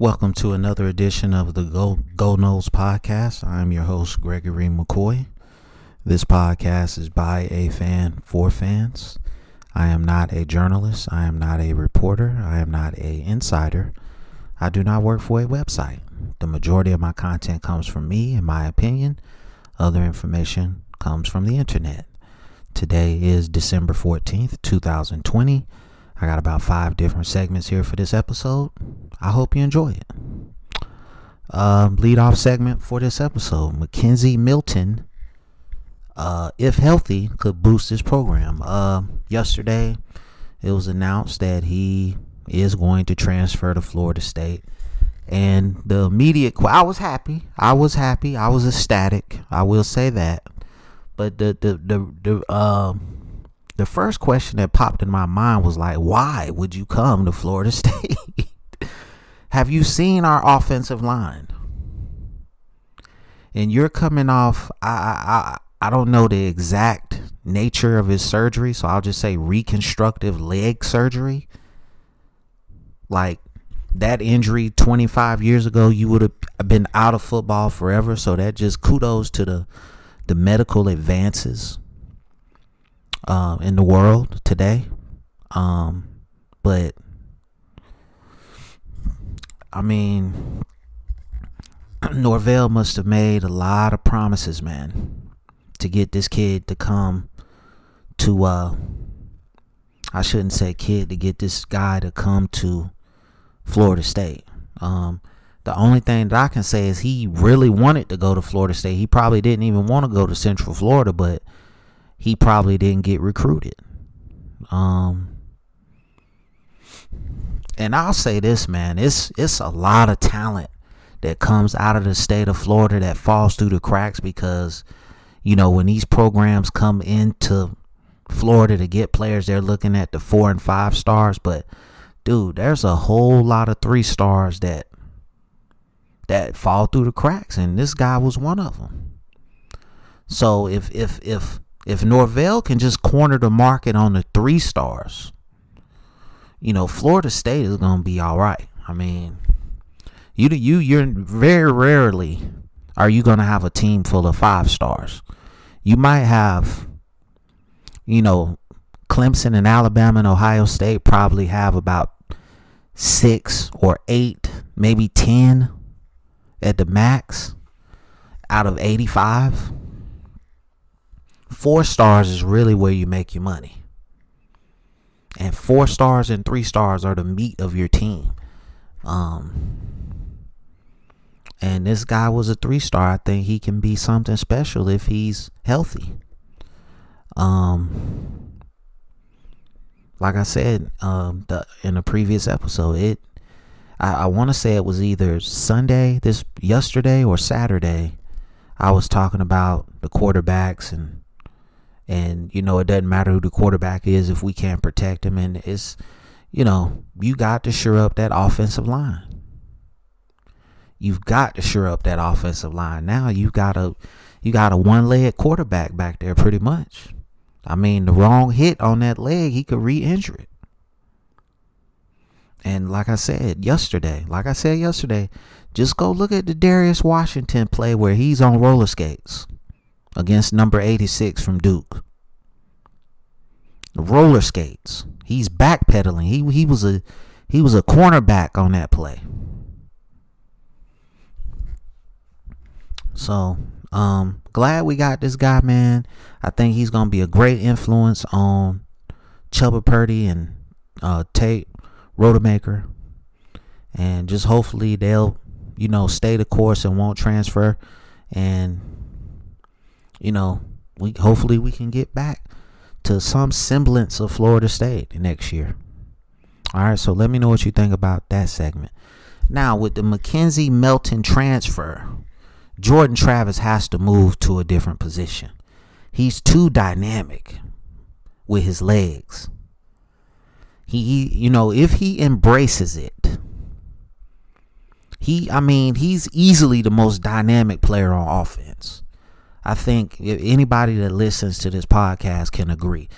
Welcome to another edition of the Go, Go Noles podcast. I'm your host, Gregory McCoy. This podcast is by a fan for fans. I am not a journalist. I am not a reporter. I am not a insider. I do not work for a website. The majority of my content comes from me, in my opinion. Other information comes from the internet. Today is December 14th, 2020. I got about five different segments here for this episode. I hope you enjoy it. Um, lead off segment for this episode McKenzie Milton, uh, if healthy, could boost his program. Uh, yesterday, it was announced that he is going to transfer to Florida State. And the immediate, I was happy. I was happy. I was ecstatic. I will say that. But the the the the um the first question that popped in my mind was like, why would you come to Florida State? Have you seen our offensive line? And you're coming off. I I I don't know the exact nature of his surgery, so I'll just say reconstructive leg surgery. Like that injury 25 years ago, you would have been out of football forever. So that just kudos to the the medical advances uh, in the world today. Um, but I mean, Norvell must have made a lot of promises, man, to get this kid to come to. Uh, I shouldn't say kid to get this guy to come to Florida State. Um, the only thing that I can say is he really wanted to go to Florida State. He probably didn't even want to go to Central Florida, but he probably didn't get recruited. Um, and I'll say this, man, it's it's a lot of talent that comes out of the state of Florida that falls through the cracks because, you know, when these programs come into Florida to get players, they're looking at the four and five stars, but dude, there's a whole lot of three stars that that fall through the cracks, and this guy was one of them. So if if if if Norvell can just corner the market on the three stars, you know, Florida State is gonna be all right. I mean, you you you're very rarely are you gonna have a team full of five stars. You might have, you know, Clemson and Alabama and Ohio State probably have about six or eight, maybe ten at the max out of 85. Four stars is really where you make your money. And four stars and three stars are the meat of your team. Um, and this guy was a three star. I think he can be something special if he's healthy. Um, like I said um, the, in a previous episode, it I, I want to say it was either Sunday, this yesterday or Saturday. I was talking about the quarterbacks and and you know it doesn't matter who the quarterback is if we can't protect him and it's you know you got to shore up that offensive line. You've got to shore up that offensive line. Now you got a you got a one leg quarterback back there pretty much. I mean the wrong hit on that leg he could re-injure it. And like I said yesterday, like I said yesterday, just go look at the Darius Washington play where he's on roller skates against number 86 from Duke. Roller skates. He's backpedaling. He he was a he was a cornerback on that play. So, um glad we got this guy, man. I think he's going to be a great influence on Chubba Purdy and uh Tate Rodemaker. And just hopefully they'll, you know, stay the course and won't transfer. And, you know, we hopefully we can get back to some semblance of Florida State next year. All right, so let me know what you think about that segment. Now, with the McKenzie Milton transfer, Jordan Travis has to move to a different position. He's too dynamic with his legs. He, you know, if he embraces it, he, I mean, he's easily the most dynamic player on offense. I think anybody that listens to this podcast can agree.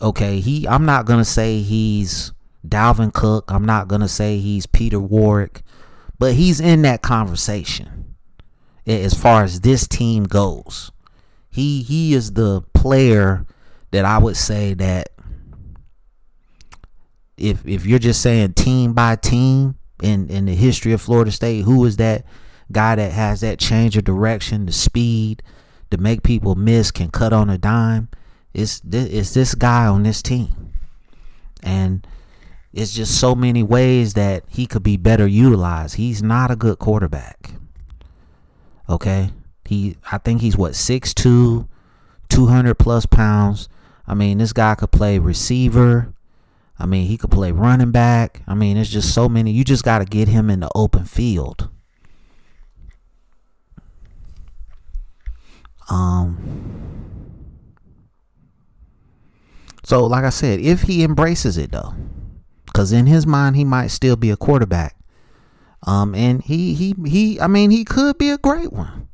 Okay, he, I'm not gonna say he's Dalvin Cook. I'm not gonna say he's Peter Warrick but he's in that conversation as far as this team goes. He he is the player that I would say that if if you're just saying team by team in in the history of Florida State, who is that guy that has that change of direction, the speed to make people miss, can cut on a dime? It's it's this guy on this team, and it's just so many ways that he could be better utilized. He's not a good quarterback. Okay, he I think he's what 6'2", 200 plus pounds. I mean, this guy could play receiver. I mean, he could play running back. I mean, it's just so many. You just got to get him in the open field. Um. So, like I said, if he embraces it though, because in his mind he might still be a quarterback. Um, and he he he. I mean, he could be a great one,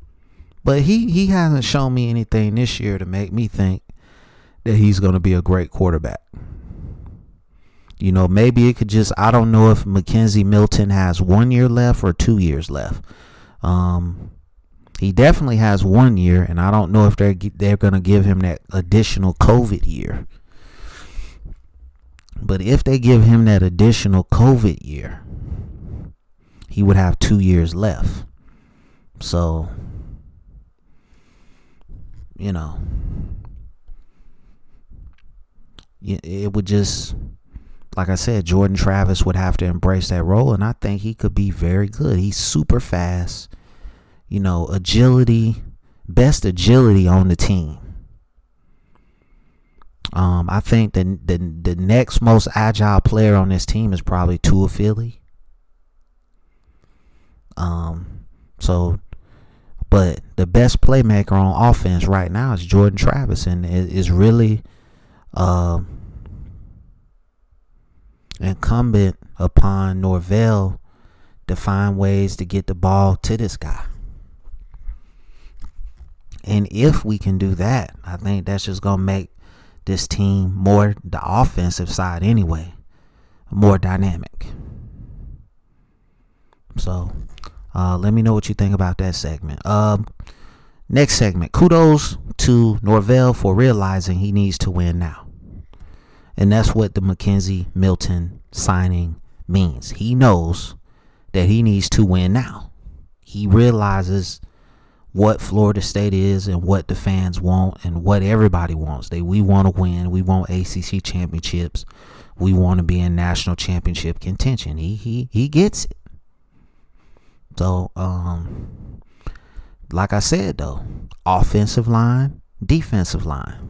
but he he hasn't shown me anything this year to make me think that he's going to be a great quarterback. You know, maybe it could just, I don't know if McKenzie Milton has one year left or two years left. Um, he definitely has one year, and I don't know if they're they're to give him that additional COVID year. But if they give him that additional COVID year, he would have two years left. So, you know, it would just like I said, Jordan Travis would have to embrace that role, and I think he could be very good. He's super fast, you know, agility, best agility on the team. Um, I think the, the the next most agile player on this team is probably Tua Philly. Um, so, but the best playmaker on offense right now is Jordan Travis, and it is really, um. Incumbent upon Norvell to find ways to get the ball to this guy. And if we can do that, I think that's just going to make this team more, the offensive side anyway, more dynamic. So uh, let me know what you think about that segment. Um, next segment kudos to Norvell for realizing he needs to win now. And that's what the McKenzie Milton signing means. He knows that he needs to win now. He realizes what Florida State is and what the fans want and what everybody wants. They we want to win. We want ACC championships. We want to be in national championship contention. He he he gets it. So um like I said though, offensive line, defensive line.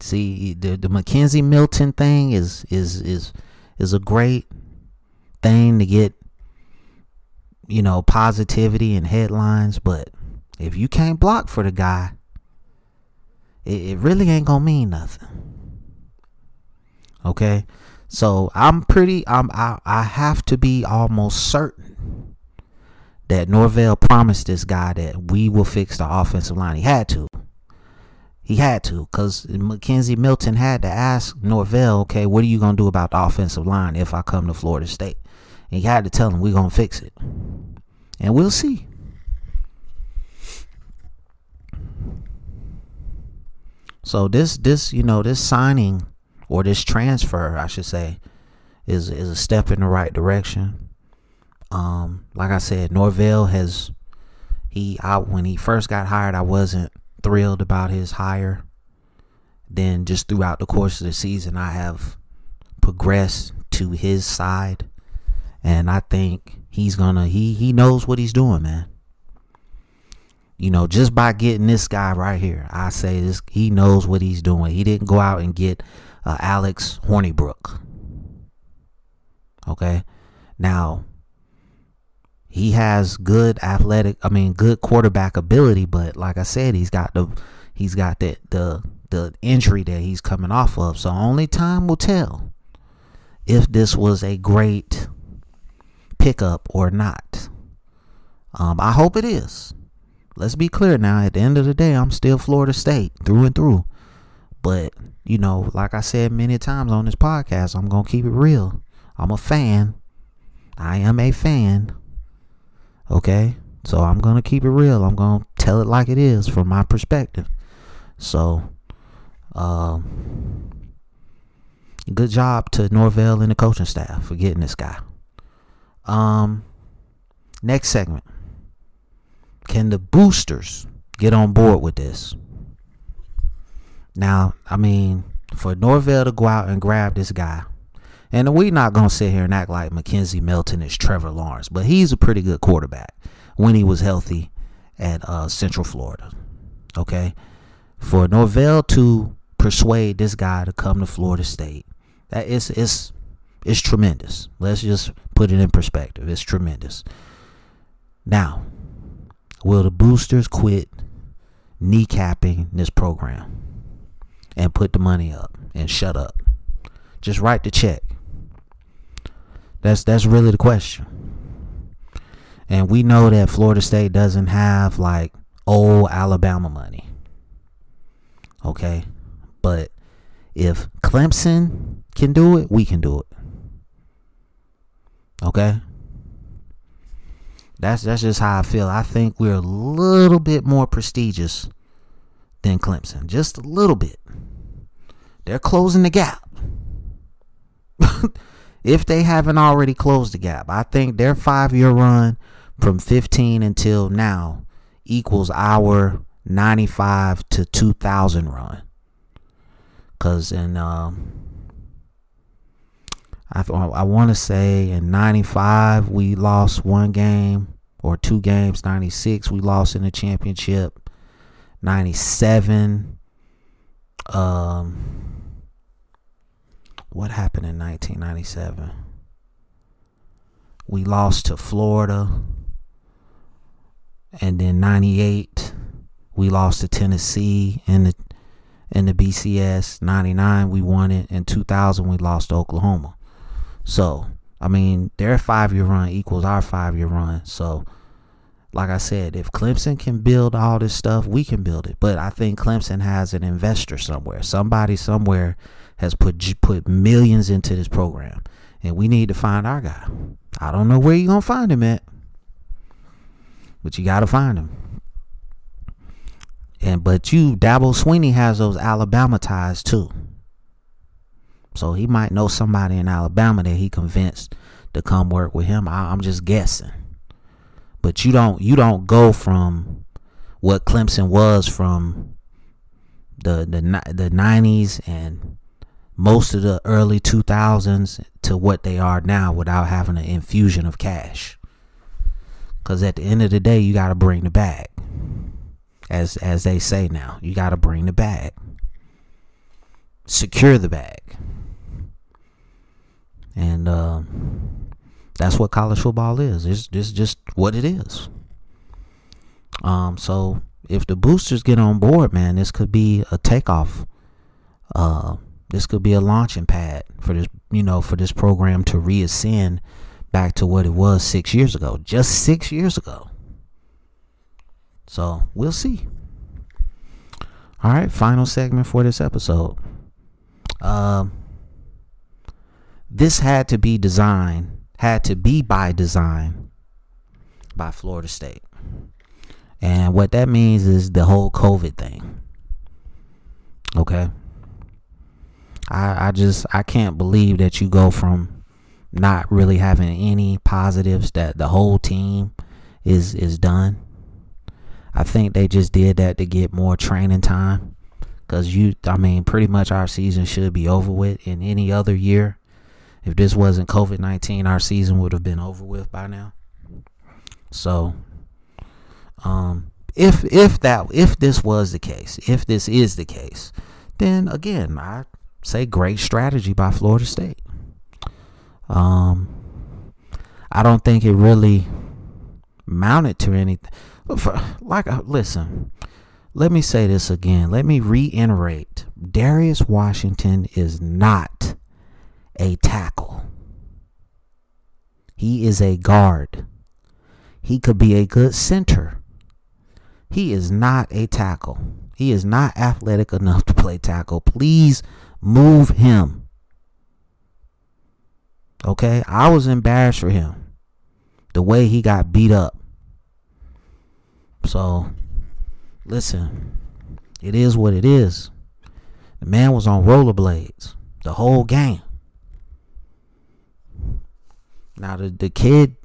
See, the the McKenzie Milton thing is is is is a great thing to get you know positivity and headlines, but if you can't block for the guy, it, it really ain't gonna mean nothing. Okay, so I'm pretty. I'm I I have to be almost certain that Norvell promised this guy that we will fix the offensive line. He had to. He had to, because McKenzie Milton had to ask Norvell, okay, what are you to do about the offensive line if I come to Florida State? And he had to tell him, we're going to fix it. And we'll see. So this this you know this signing or this transfer I should say is is a step in the right direction. Um, like I said, Norvell has he I when he first got hired I wasn't thrilled about his hire. Then just throughout the course of the season, I have progressed to his side, and I think he's gonna he he knows what he's doing, man. You know, just by getting this guy right here, I say this he knows what he's doing. He didn't go out and get uh, Alex Hornibrook. Okay, now he has good athletic I mean good quarterback ability, but like I said, he's got the he's got the the the injury that he's coming off of. So only time will tell if this was a great pickup or not. Um, I hope it is. Let's be clear now. At the end of the day, I'm still Florida State through and through. But, you know, like I said many times on this podcast, I'm going to keep it real. I'm a fan I am a fan. Okay? So I'm going to keep it real. I'm going to tell it like it is from my perspective. So, um, good job to Norvell and the coaching staff for getting this guy. Um, next segment. Can the boosters get on board with this? Now, I mean, for Norvell to go out and grab this guy, and we're not to sit here and act like McKenzie Milton is Trevor Lawrence, but he's a pretty good quarterback when he was healthy at uh, Central Florida. Okay? For Norvell to persuade this guy to come to Florida State, that is it's it's tremendous. Let's just put it in perspective. It's tremendous. Now, will the boosters quit kneecapping this program and put the money up and shut up? Just write the check. That's that's really the question. And we know that Florida State doesn't have like old Alabama money. Okay? But if Clemson can do it, we can do it. Okay? That's that's just how I feel. I think we're a little bit more prestigious than Clemson. Just a little bit. They're closing the gap. if they haven't already closed the gap. I think their five year run from 15 until now equals our 95 to 2000 run. Because in, um, I, I want to say in 95 we lost one game or two games. 96 we lost in the championship. 97 um what happened in 1997? We lost to Florida. And then 98 we lost to Tennessee in the in the BCS. 99 we won it. In 2000 we lost to Oklahoma. So, I mean, their 5-year run equals our 5-year run. So, like I said, if Clemson can build all this stuff, we can build it. But I think Clemson has an investor somewhere. Somebody somewhere has put put millions into this program, and we need to find our guy. I don't know where you're gonna find him at, but you gotta find him. And but you, Dabo Swinney has those Alabama ties too. So he might know somebody in Alabama that he convinced to come work with him. I, I'm just guessing. But you don't you don't go from what Clemson was from the the the 90s and most of the early 2000s to what they are now without having an infusion of cash. Cuz at the end of the day, you got to bring the bag. As as they say now, you got to bring the bag. Secure the bag. And uh, that's what college football is. It's, it's just what it is. Um, so if the boosters get on board, man, this could be a takeoff. Uh, this could be a launching pad for this, you know, for this program to reascend back to what it was six years ago. Just six years ago. So we'll see. All right, final segment for this episode. Um, this had to be designed, had to be by design by Florida State. And what that means is the whole COVID thing. Okay. I, I just I can't believe that you go from not really having any positives that the whole team is is done. I think they just did that to get more training time cuz you I mean pretty much our season should be over with in any other year. If this wasn't COVID-19, our season would have been over with by now. So um if if that if this was the case, if this is the case, then again, I say great strategy by Florida State. Um, I don't think it really mounted to anything. Like, uh, listen, let me say this again. Let me reiterate: Darius Washington is not a tackle. He is a guard. He could be a good center. He is not a tackle. He is not athletic enough to play tackle. Please Move him. Okay? I was embarrassed for him. the way he got beat up. So, listen, it is what it is. The man was on rollerblades the whole game. Now, the, the kid,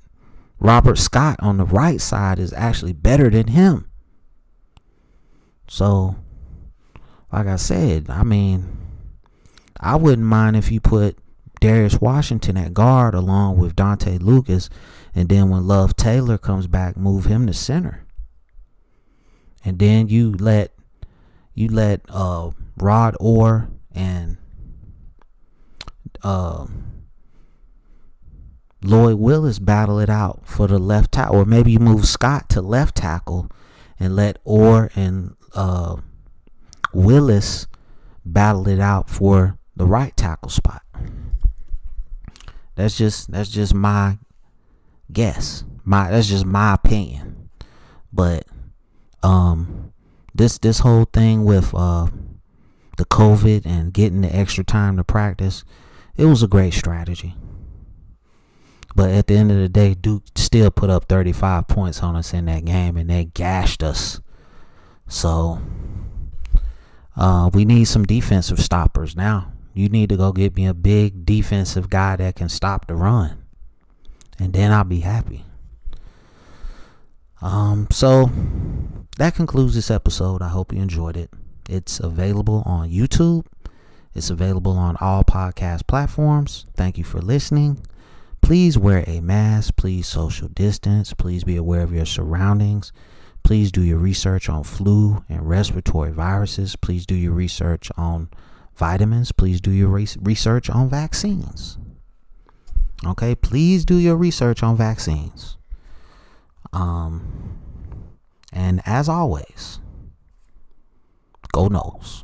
Robert Scott, on the right side is actually better than him. So, like I said, I mean, I wouldn't mind if you put Darius Washington at guard along with Dontae Lucas, and then when Love Taylor comes back, move him to center. And then you let you let uh, Rod Orr and uh, Lloyd Willis battle it out for the left tackle, or maybe you move Scott to left tackle and let Orr and uh, Willis battle it out for the right tackle spot. That's just that's just my guess. My that's just my opinion. But um this this whole thing with uh the COVID and getting the extra time to practice, it was a great strategy. But at the end of the day, Duke still put up 35 points on us in that game and they gashed us. So uh, we need some defensive stoppers now. You need to go get me a big defensive guy that can stop the run. And then I'll be happy. Um, so that concludes this episode. I hope you enjoyed it. It's available on YouTube. It's available on all podcast platforms. Thank you for listening. Please wear a mask. Please social distance. Please be aware of your surroundings. Please do your research on flu and respiratory viruses. Please do your research on vitamins. Please do your research on vaccines. Okay, please do your research on vaccines. Um, and as always, go Noles.